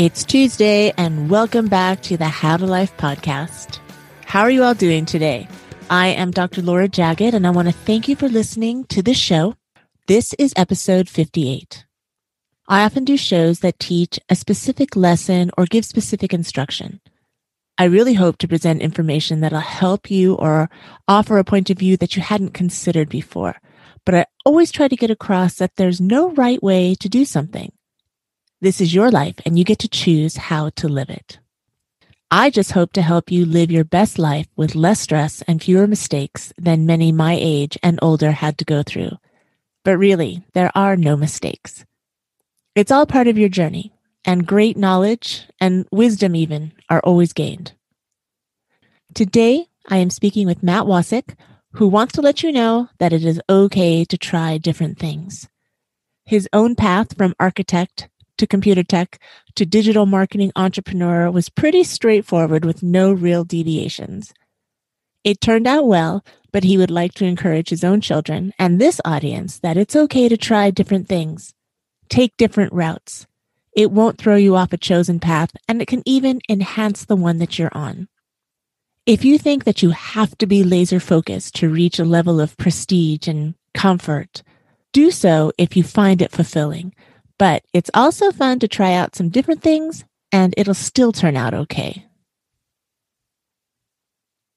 It's Tuesday, and welcome back to the How to Life podcast. How are you all doing today? I am Dr. Laura Jagged, and I want to thank you for listening to this show. This is episode 58. I often do shows that teach a specific lesson or give specific instruction. I really hope to present information that'll help you or offer a point of view that you hadn't considered before. But I always try to get across that there's no right way to do something. This is your life and you get to choose how to live it. I just hope to help you live your best life with less stress and fewer mistakes than many my age and older had to go through. But really, there are no mistakes. It's all part of your journey, and great knowledge and wisdom even are always gained. Today, I am speaking with Matt Wasick, who wants to let you know that it is okay to try different things. His own path from architect to computer tech to digital marketing entrepreneur was pretty straightforward with no real deviations. It turned out well, but he would like to encourage his own children and this audience that it's okay to try different things, take different routes. It won't throw you off a chosen path, and it can even enhance the one that you're on. If you think that you have to be laser focused to reach a level of prestige and comfort, do so if you find it fulfilling but it's also fun to try out some different things and it'll still turn out okay.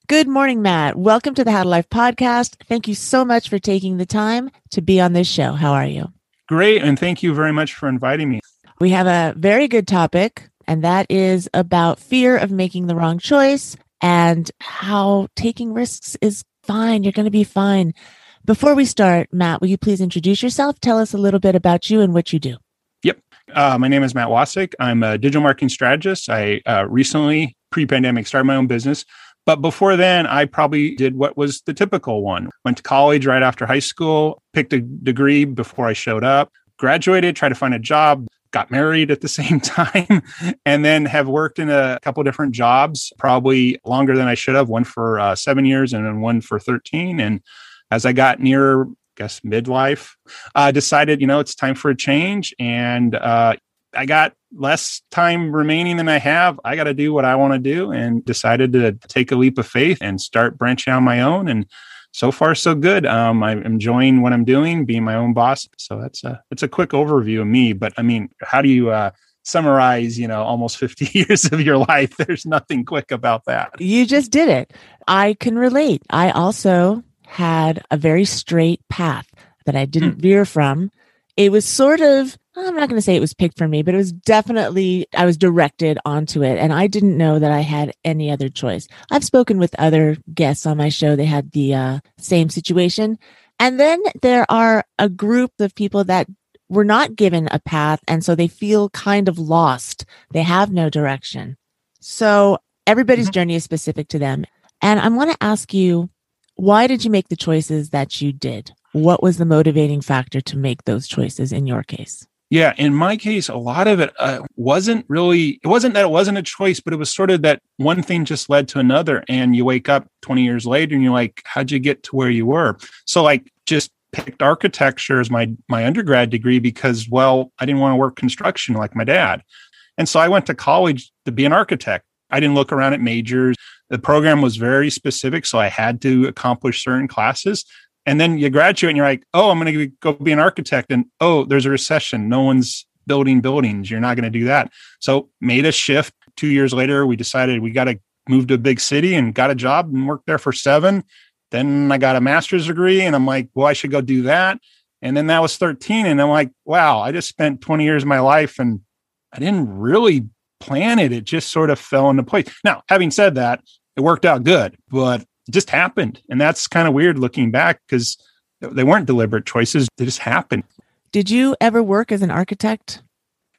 Good morning, Matt. Welcome to the How to Life podcast. Thank you so much for taking the time to be on this show. How are you? Great. And thank you very much for inviting me. We have a very good topic, and that is about fear of making the wrong choice and how taking risks is fine. You're going to be fine. Before we start, Matt, will you please introduce yourself? Tell us a little bit about you and what you do. Yep. Uh, my name is Matt Wasick. I'm a digital marketing strategist. I uh, recently, pre pandemic, started my own business. But before then, I probably did what was the typical one. Went to college right after high school, picked a degree before I showed up, graduated, tried to find a job, got married at the same time, and then have worked in a couple different jobs, probably longer than I should have. One for uh, seven years and then one for 13. And as I got near guess midlife uh, decided you know it's time for a change and uh, i got less time remaining than i have i got to do what i want to do and decided to take a leap of faith and start branching on my own and so far so good um, i'm enjoying what i'm doing being my own boss so that's a it's a quick overview of me but i mean how do you uh, summarize, you know, almost 50 years of your life. There's nothing quick about that. You just did it. I can relate. I also had a very straight path that I didn't mm. veer from. It was sort of, I'm not going to say it was picked for me, but it was definitely, I was directed onto it. And I didn't know that I had any other choice. I've spoken with other guests on my show. They had the uh, same situation. And then there are a group of people that were not given a path. And so they feel kind of lost. They have no direction. So everybody's mm-hmm. journey is specific to them. And I want to ask you, why did you make the choices that you did? What was the motivating factor to make those choices in your case? Yeah, in my case, a lot of it uh, wasn't really, it wasn't that it wasn't a choice, but it was sort of that one thing just led to another. And you wake up 20 years later and you're like, how'd you get to where you were? So, like, just picked architecture as my, my undergrad degree because, well, I didn't want to work construction like my dad. And so I went to college to be an architect. I didn't look around at majors. The program was very specific, so I had to accomplish certain classes. And then you graduate and you're like, oh, I'm going to go be an architect. And oh, there's a recession. No one's building buildings. You're not going to do that. So made a shift. Two years later, we decided we got to move to a big city and got a job and worked there for seven. Then I got a master's degree and I'm like, well, I should go do that. And then that was 13. And I'm like, wow, I just spent 20 years of my life and I didn't really plan it. It just sort of fell into place. Now, having said that, it worked out good, but it just happened. And that's kind of weird looking back because they weren't deliberate choices. They just happened. Did you ever work as an architect?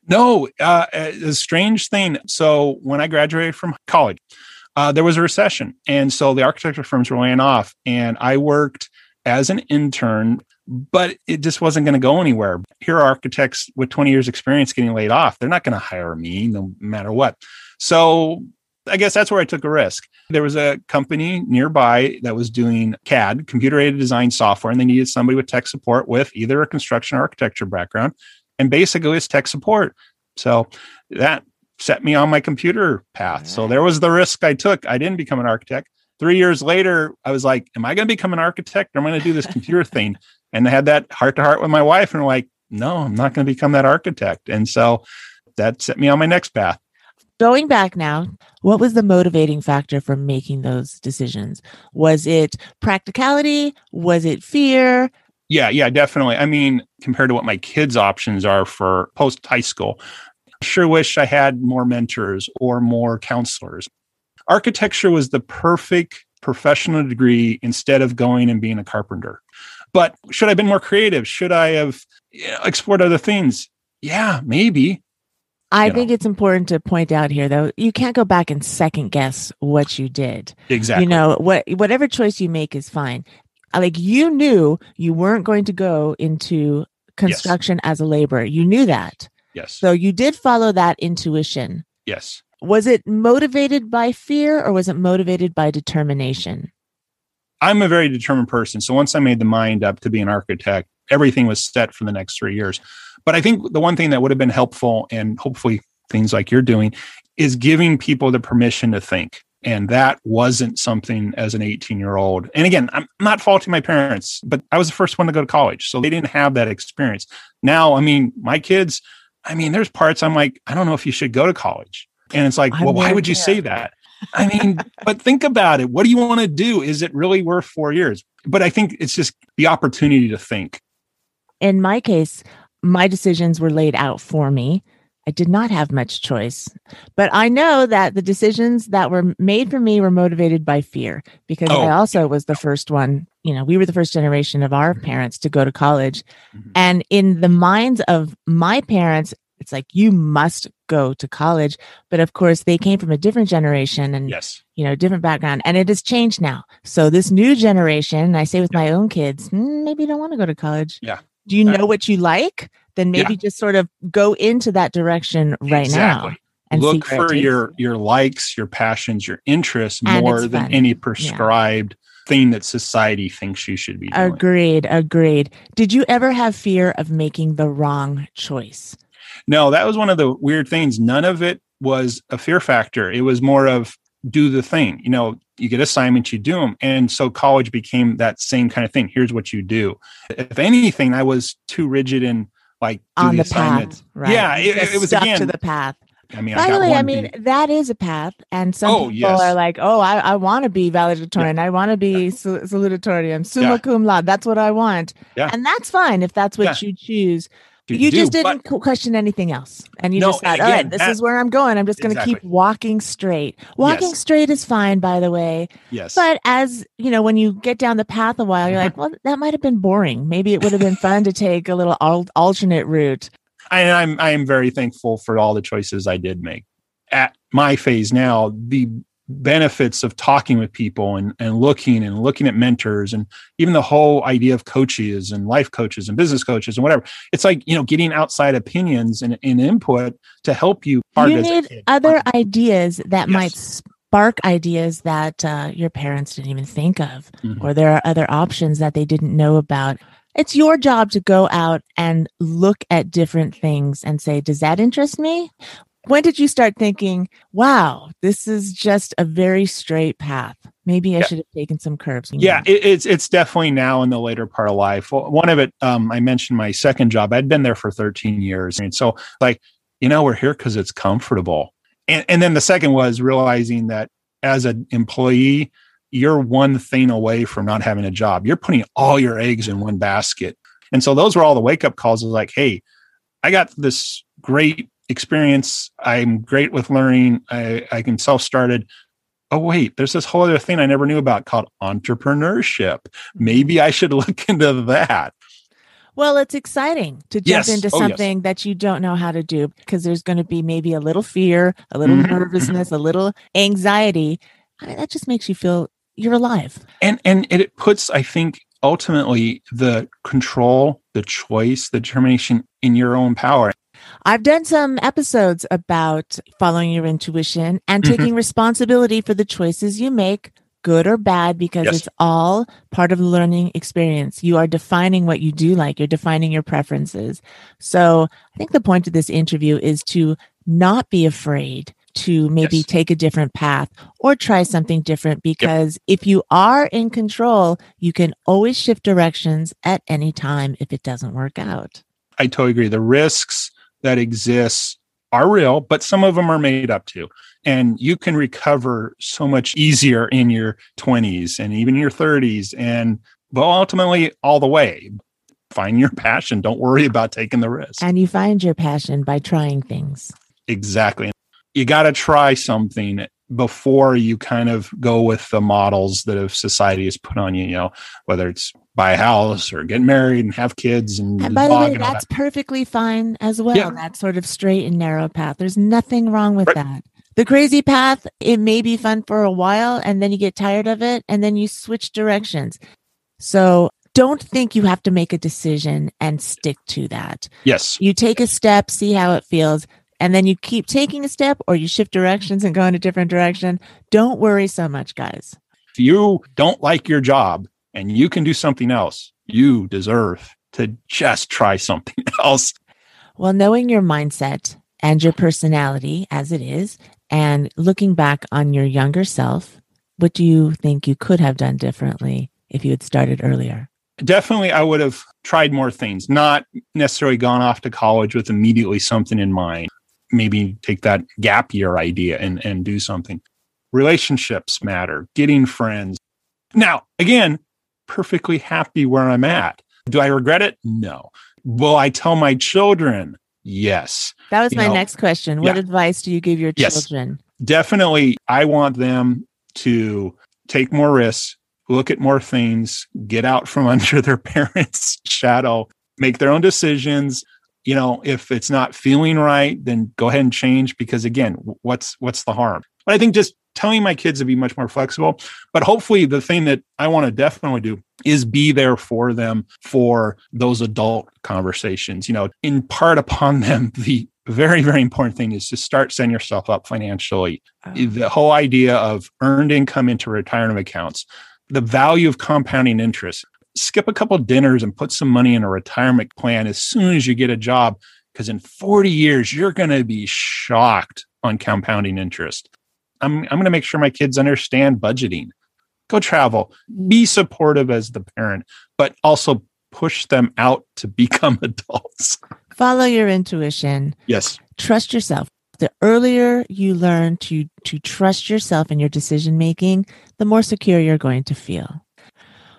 No, uh, a strange thing. So when I graduated from college, uh, there was a recession. And so the architecture firms were laying off. And I worked as an intern, but it just wasn't going to go anywhere. Here are architects with 20 years experience getting laid off. They're not going to hire me no matter what. So I guess that's where I took a risk. There was a company nearby that was doing CAD, computer aided design software, and they needed somebody with tech support with either a construction architecture background. And basically, it's tech support. So that set me on my computer path. Right. So there was the risk I took. I didn't become an architect. Three years later, I was like, Am I going to become an architect or am I going to do this computer thing? And I had that heart to heart with my wife, and like, No, I'm not going to become that architect. And so that set me on my next path. Going back now, what was the motivating factor for making those decisions? Was it practicality? Was it fear? Yeah, yeah, definitely. I mean, compared to what my kids' options are for post high school, I sure wish I had more mentors or more counselors. Architecture was the perfect professional degree instead of going and being a carpenter. But should I have been more creative? Should I have explored other things? Yeah, maybe. I think know. it's important to point out here, though, you can't go back and second guess what you did. Exactly. You know, what whatever choice you make is fine. Uh, like you knew you weren't going to go into construction yes. as a laborer. You knew that. Yes. So you did follow that intuition. Yes. Was it motivated by fear or was it motivated by determination? I'm a very determined person. So once I made the mind up to be an architect, everything was set for the next three years. But I think the one thing that would have been helpful, and hopefully things like you're doing, is giving people the permission to think. And that wasn't something as an 18 year old. And again, I'm not faulting my parents, but I was the first one to go to college. So they didn't have that experience. Now, I mean, my kids, I mean, there's parts I'm like, I don't know if you should go to college. And it's like, well, why would you say that? I mean, but think about it. What do you want to do? Is it really worth four years? But I think it's just the opportunity to think. In my case, my decisions were laid out for me. I did not have much choice. But I know that the decisions that were made for me were motivated by fear because oh. I also was the first one. You know, we were the first generation of our parents to go to college. Mm-hmm. And in the minds of my parents, it's like you must go to college. But of course, they came from a different generation and, yes. you know, different background. And it has changed now. So this new generation, I say with yeah. my own kids, mm, maybe you don't want to go to college. Yeah. Do you uh, know what you like? Then maybe yeah. just sort of go into that direction right exactly. now. And look for your your likes, your passions, your interests and more than any prescribed yeah. thing that society thinks you should be doing. Agreed, agreed. Did you ever have fear of making the wrong choice? No, that was one of the weird things. None of it was a fear factor. It was more of do the thing. You know, you get assignments, you do them. And so college became that same kind of thing. Here's what you do. If anything, I was too rigid in like on the, the path. Right. Yeah, it, it was again to the path. I mean, by the way, I mean thing. that is a path, and some oh, people yes. are like, "Oh, I, I want to be valedictorian. Yeah. I want to be yeah. salutatorian, summa yeah. cum laude. That's what I want." Yeah. and that's fine if that's what you choose you do, just didn't but, question anything else and you no, just thought again, all right this that, is where i'm going. I'm just going to exactly. keep walking straight. Walking yes. straight is fine by the way. Yes. But as you know when you get down the path a while you're like well that might have been boring. Maybe it would have been fun to take a little al- alternate route. I, i'm i am very thankful for all the choices i did make. At my phase now the benefits of talking with people and, and looking and looking at mentors and even the whole idea of coaches and life coaches and business coaches and whatever. It's like you know getting outside opinions and, and input to help you you need other ideas that yes. might spark ideas that uh, your parents didn't even think of mm-hmm. or there are other options that they didn't know about? It's your job to go out and look at different things and say does that interest me when did you start thinking, wow, this is just a very straight path? Maybe I yeah. should have taken some curves. Yeah, it, it's it's definitely now in the later part of life. One of it, um, I mentioned my second job. I'd been there for 13 years, and so like, you know, we're here because it's comfortable. And and then the second was realizing that as an employee, you're one thing away from not having a job. You're putting all your eggs in one basket. And so those were all the wake up calls. Of like, hey, I got this great experience. I'm great with learning. I, I can self started. Oh, wait, there's this whole other thing I never knew about called entrepreneurship. Maybe I should look into that. Well, it's exciting to jump yes. into something oh, yes. that you don't know how to do because there's going to be maybe a little fear, a little mm-hmm. nervousness, a little anxiety. I mean, that just makes you feel you're alive. And and it puts, I think, ultimately the control, the choice, the determination in your own power. I've done some episodes about following your intuition and Mhm. taking responsibility for the choices you make, good or bad, because Yes. it's all part of the learning experience. You are defining what you do like, you're defining your preferences. So I think the point of this interview is to not be afraid to maybe Yes. take a different path or try something different because if you are in control, you can always shift directions at any time if it doesn't work out. I totally agree. The risks that exists are real, but some of them are made up too. And you can recover so much easier in your 20s and even your 30s and well ultimately all the way. Find your passion. Don't worry about taking the risk. And you find your passion by trying things. Exactly. You got to try something before you kind of go with the models that of society has put on you, you know, whether it's buy a house or get married and have kids and, And by the way, and all that's perfectly fine as well. Yeah. That sort of straight and narrow path. There's nothing wrong with Right. that. The crazy path, it may be fun for a while and then you get tired of it and then you switch directions. So don't think you have to make a decision and stick to that. Yes. You take a step, see how it feels, and then you keep taking a step or you shift directions and go in a different direction. Don't worry so much, guys. If you don't like your job and you can do something else, you deserve to just try something else. Well, knowing your mindset and your personality as it is, and looking back on your younger self, what do you think you could have done differently if you had started earlier? Definitely, I would have tried more things, not necessarily gone off to college with immediately something in mind. Maybe take that gap year idea and, and do something. Relationships matter, getting friends. Now, again, perfectly happy where I'm at. Do I regret it? No. Will I tell my children? Yes. That was You my know, next question. What yeah. advice do you give your Yes. children? definitely i want them to take more risks look at more things get out from under their parents shadow make their own decisions you know if it's not feeling right then go ahead and change because again what's what's the harm but i think just telling my kids to be much more flexible but hopefully the thing that i want to definitely do is be there for them for those adult conversations you know impart upon them the very very important thing is to start setting yourself up financially oh. the whole idea of earned income into retirement accounts, the value of compounding interest. Skip a couple dinners and put some money in a retirement plan as soon as you get a job, because in 40 years, you're going to be shocked on compounding interest. I'm, I'm going to make sure my kids understand budgeting. Go travel, be supportive as the parent, but also push them out to become adults. Follow your intuition. Yes. Trust yourself. The earlier you learn to to trust yourself in your decision making, the more secure you're going to feel.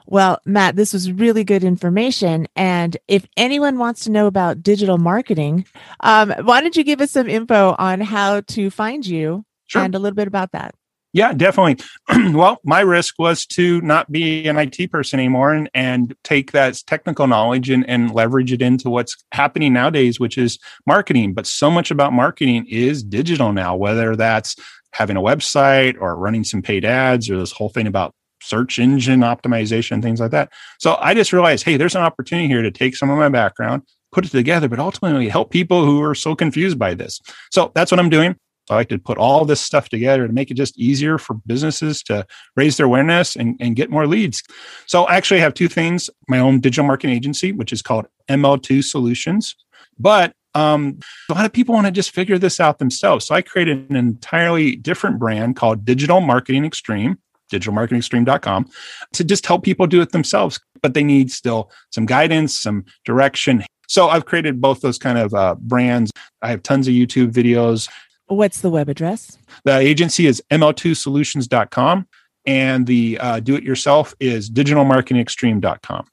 Well, Matt, this was really good information. And if anyone wants to know about digital marketing, um, why don't you give us some info on how to find you Sure. and a little bit about that? Yeah, definitely. well, my risk was to not be an IT person anymore and, and take that technical knowledge and, and leverage it into what's happening nowadays, which is marketing. But so much about marketing is digital now, whether that's having a website or running some paid ads or this whole thing about search engine optimization, things like that. So I just realized, hey, there's an opportunity here to take some of my background, put it together, but ultimately help people who are so confused by this. So that's what I'm doing. I like to put all this stuff together to make it just easier for businesses to raise their awareness and, and get more leads. So I actually have two things my own digital marketing agency, which is called ML2 Solutions. But um, a lot of people want to just figure this out themselves. So I created an entirely different brand called Digital Marketing Extreme, digitalmarketingextreme.com, to just help people do it themselves. But they need still some guidance, some direction. So I've created both those kind of uh, brands. I have tons of YouTube videos. What's the web address? The agency is ml2solutions.com and the uh, do it yourself is digitalmarketingextreme.com.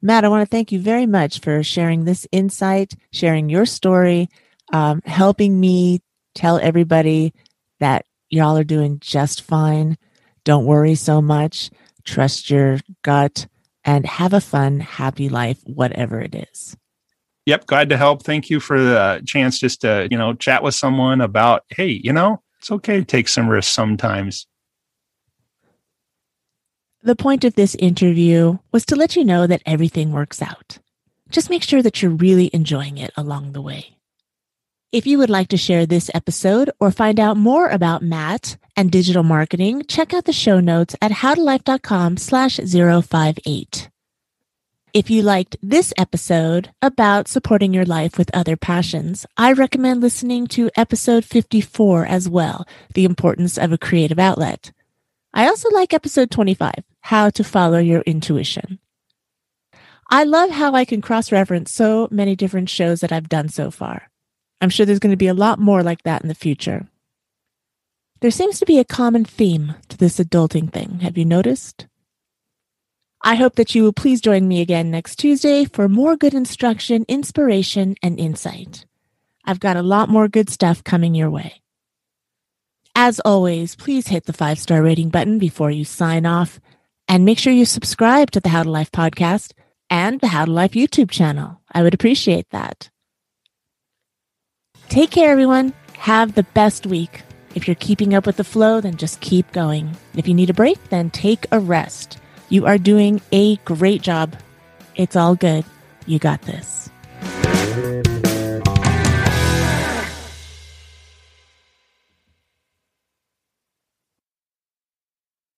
Matt, I want to thank you very much for sharing this insight, sharing your story, um, helping me tell everybody that y'all are doing just fine. Don't worry so much. Trust your gut and have a fun, happy life, whatever it is. Yep, glad to help. Thank you for the chance just to, you know, chat with someone about, hey, you know, it's okay to take some risks sometimes. The point of this interview was to let you know that everything works out. Just make sure that you're really enjoying it along the way. If you would like to share this episode or find out more about Matt and digital marketing, check out the show notes at howtolife.com slash 058. If you liked this episode about supporting your life with other passions, I recommend listening to episode 54 as well, The Importance of a Creative Outlet. I also like episode 25, How to Follow Your Intuition. I love how I can cross reference so many different shows that I've done so far. I'm sure there's going to be a lot more like that in the future. There seems to be a common theme to this adulting thing. Have you noticed? I hope that you will please join me again next Tuesday for more good instruction, inspiration, and insight. I've got a lot more good stuff coming your way. As always, please hit the five star rating button before you sign off and make sure you subscribe to the How to Life podcast and the How to Life YouTube channel. I would appreciate that. Take care, everyone. Have the best week. If you're keeping up with the flow, then just keep going. If you need a break, then take a rest. You are doing a great job. It's all good. You got this.